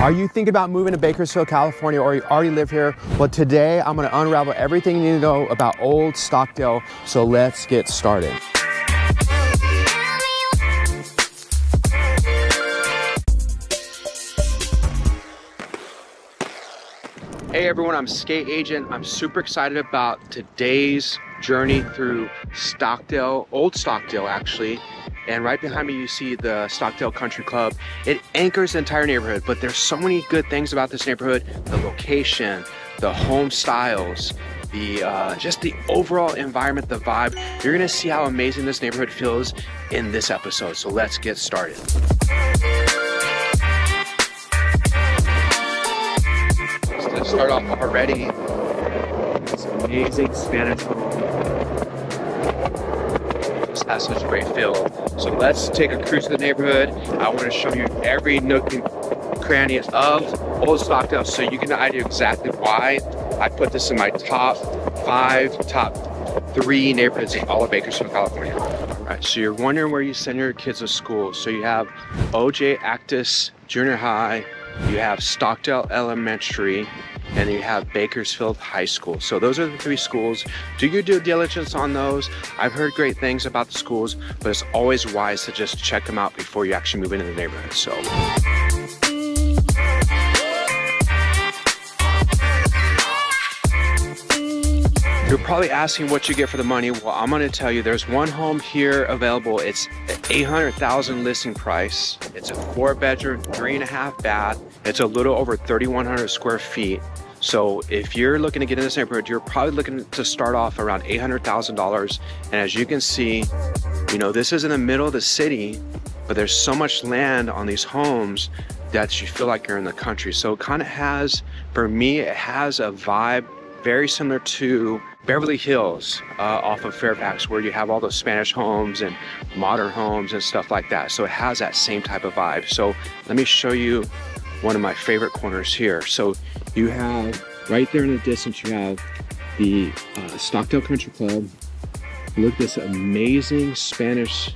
Are you thinking about moving to Bakersfield, California, or you already live here? Well, today I'm gonna unravel everything you need to know about Olde Stockdale, so let's get started. Hey everyone, I'm Skate Agent. I'm super excited about today's journey through Stockdale, Olde Stockdale actually. And right behind me, you see the Stockdale Country Club. It anchors the entire neighborhood, but there's so many good things about this neighborhood. The location, the home styles, the uh, just the overall environment, the vibe. You're gonna see how amazing this neighborhood feels in this episode. So let's get started. Let's start off already. This amazing Spanish home. Has such a great feel. So let's take a cruise to the neighborhood. I want to show you every nook and cranny of Olde Stockdale so you get an idea exactly why I put this in my top five, top three neighborhoods in all of Bakersfield, California. All right, so you're wondering where you send your kids to school. So you have OJ Actis Junior High, you have Stockdale Elementary, and you have Bakersfield High School. So those are the three schools. Do your due diligence on those. I've heard great things about the schools, but it's always wise to just check them out before you actually move into the neighborhood. So. You're probably asking what you get for the money. Well, I'm going to tell you there's one home here available. It's 800,000 listing price. It's a four bedroom, three and a half bath. It's a little over 3,100 square feet. So if you're looking to get in this neighborhood, you're probably looking to start off around $800,000. And as you can see, you know, this is in the middle of the city, but there's so much land on these homes that you feel like you're in the country. So it kind of has, for me, it has a vibe very similar to Beverly Hills uh, off of Fairfax, where you have all those Spanish homes and modern homes and stuff like that. So it has that same type of vibe. So let me show you one of my favorite corners here. So you have right there in the distance, you have the uh, Stockdale Country Club. Look at this amazing Spanish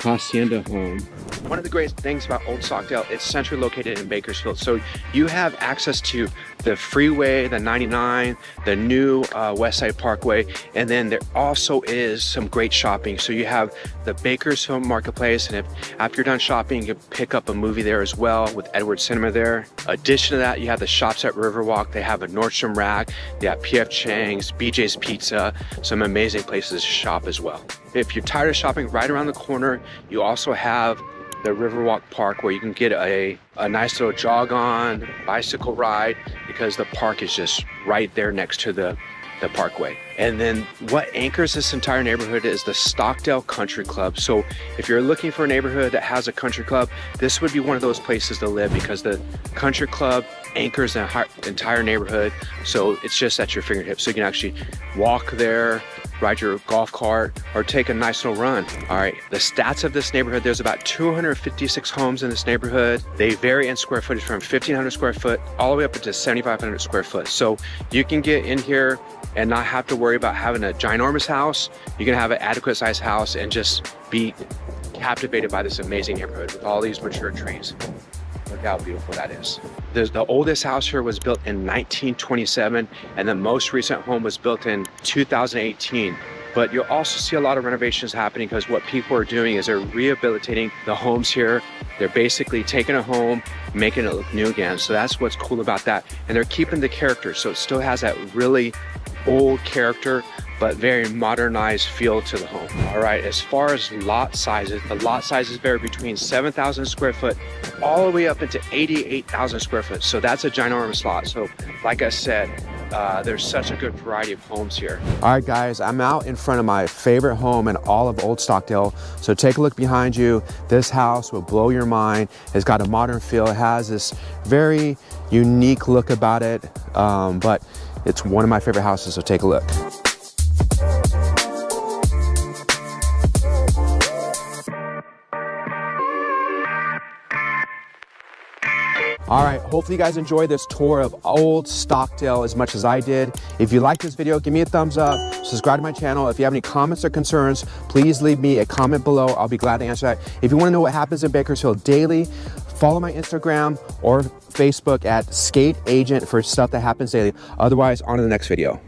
hacienda home. One of the great things about Olde Stockdale, it's centrally located in Bakersfield. So you have access to the freeway, the 99, the new uh, West Side Parkway, and then there also is some great shopping. So you have the Bakersfield Marketplace, and if after you're done shopping, you can pick up a movie there as well with Edward Cinema there. Addition to that, you have the shops at Riverwalk. They have a Nordstrom Rack, they have PF Chang's, BJ's Pizza, some amazing places to shop as well. If you're tired of shopping right around the corner, you also have the Riverwalk Park where you can get a, a nice little jog on, bicycle ride, because the park is just right there next to the, the parkway. And then what anchors this entire neighborhood is the Stockdale Country Club. So if you're looking for a neighborhood that has a country club, this would be one of those places to live because the country club anchors the entire neighborhood. So it's just at your fingertips. So you can actually walk there, ride your golf cart, or take a nice little run. All right, the stats of this neighborhood, there's about 256 homes in this neighborhood. They vary in square footage from 1,500 square foot all the way up to 7,500 square foot. So you can get in here and not have to worry about having a ginormous house. You can have an adequate sized house and just be captivated by this amazing neighborhood with all these mature trees. Look how beautiful that is. The, oldest house here was built in 1927 and the most recent home was built in 2018 but you'll also see a lot of renovations happening because what people are doing is they're rehabilitating the homes here. They're basically taking a home, making it look new again. So that's what's cool about that. And they're keeping the character. So it still has that really old character, but very modernized feel to the home. All right, as far as lot sizes, the lot sizes vary between 7,000 square foot all the way up into 88,000 square foot. So that's a ginormous lot. So like I said, uh, there's such a good variety of homes here. All right, guys, I'm out in front of my favorite home in all of Olde Stockdale. So take a look behind you. This house will blow your mind. It's got a modern feel. It has this very unique look about it, um, but it's one of my favorite houses, so take a look. All right, hopefully you guys enjoyed this tour of Olde Stockdale as much as I did. If you like this video, give me a thumbs up, subscribe to my channel. If you have any comments or concerns, please leave me a comment below. I'll be glad to answer that. If you wanna know what happens in Bakersfield daily, follow my Instagram or Facebook at Skate Agent for stuff that happens daily. Otherwise, on to the next video.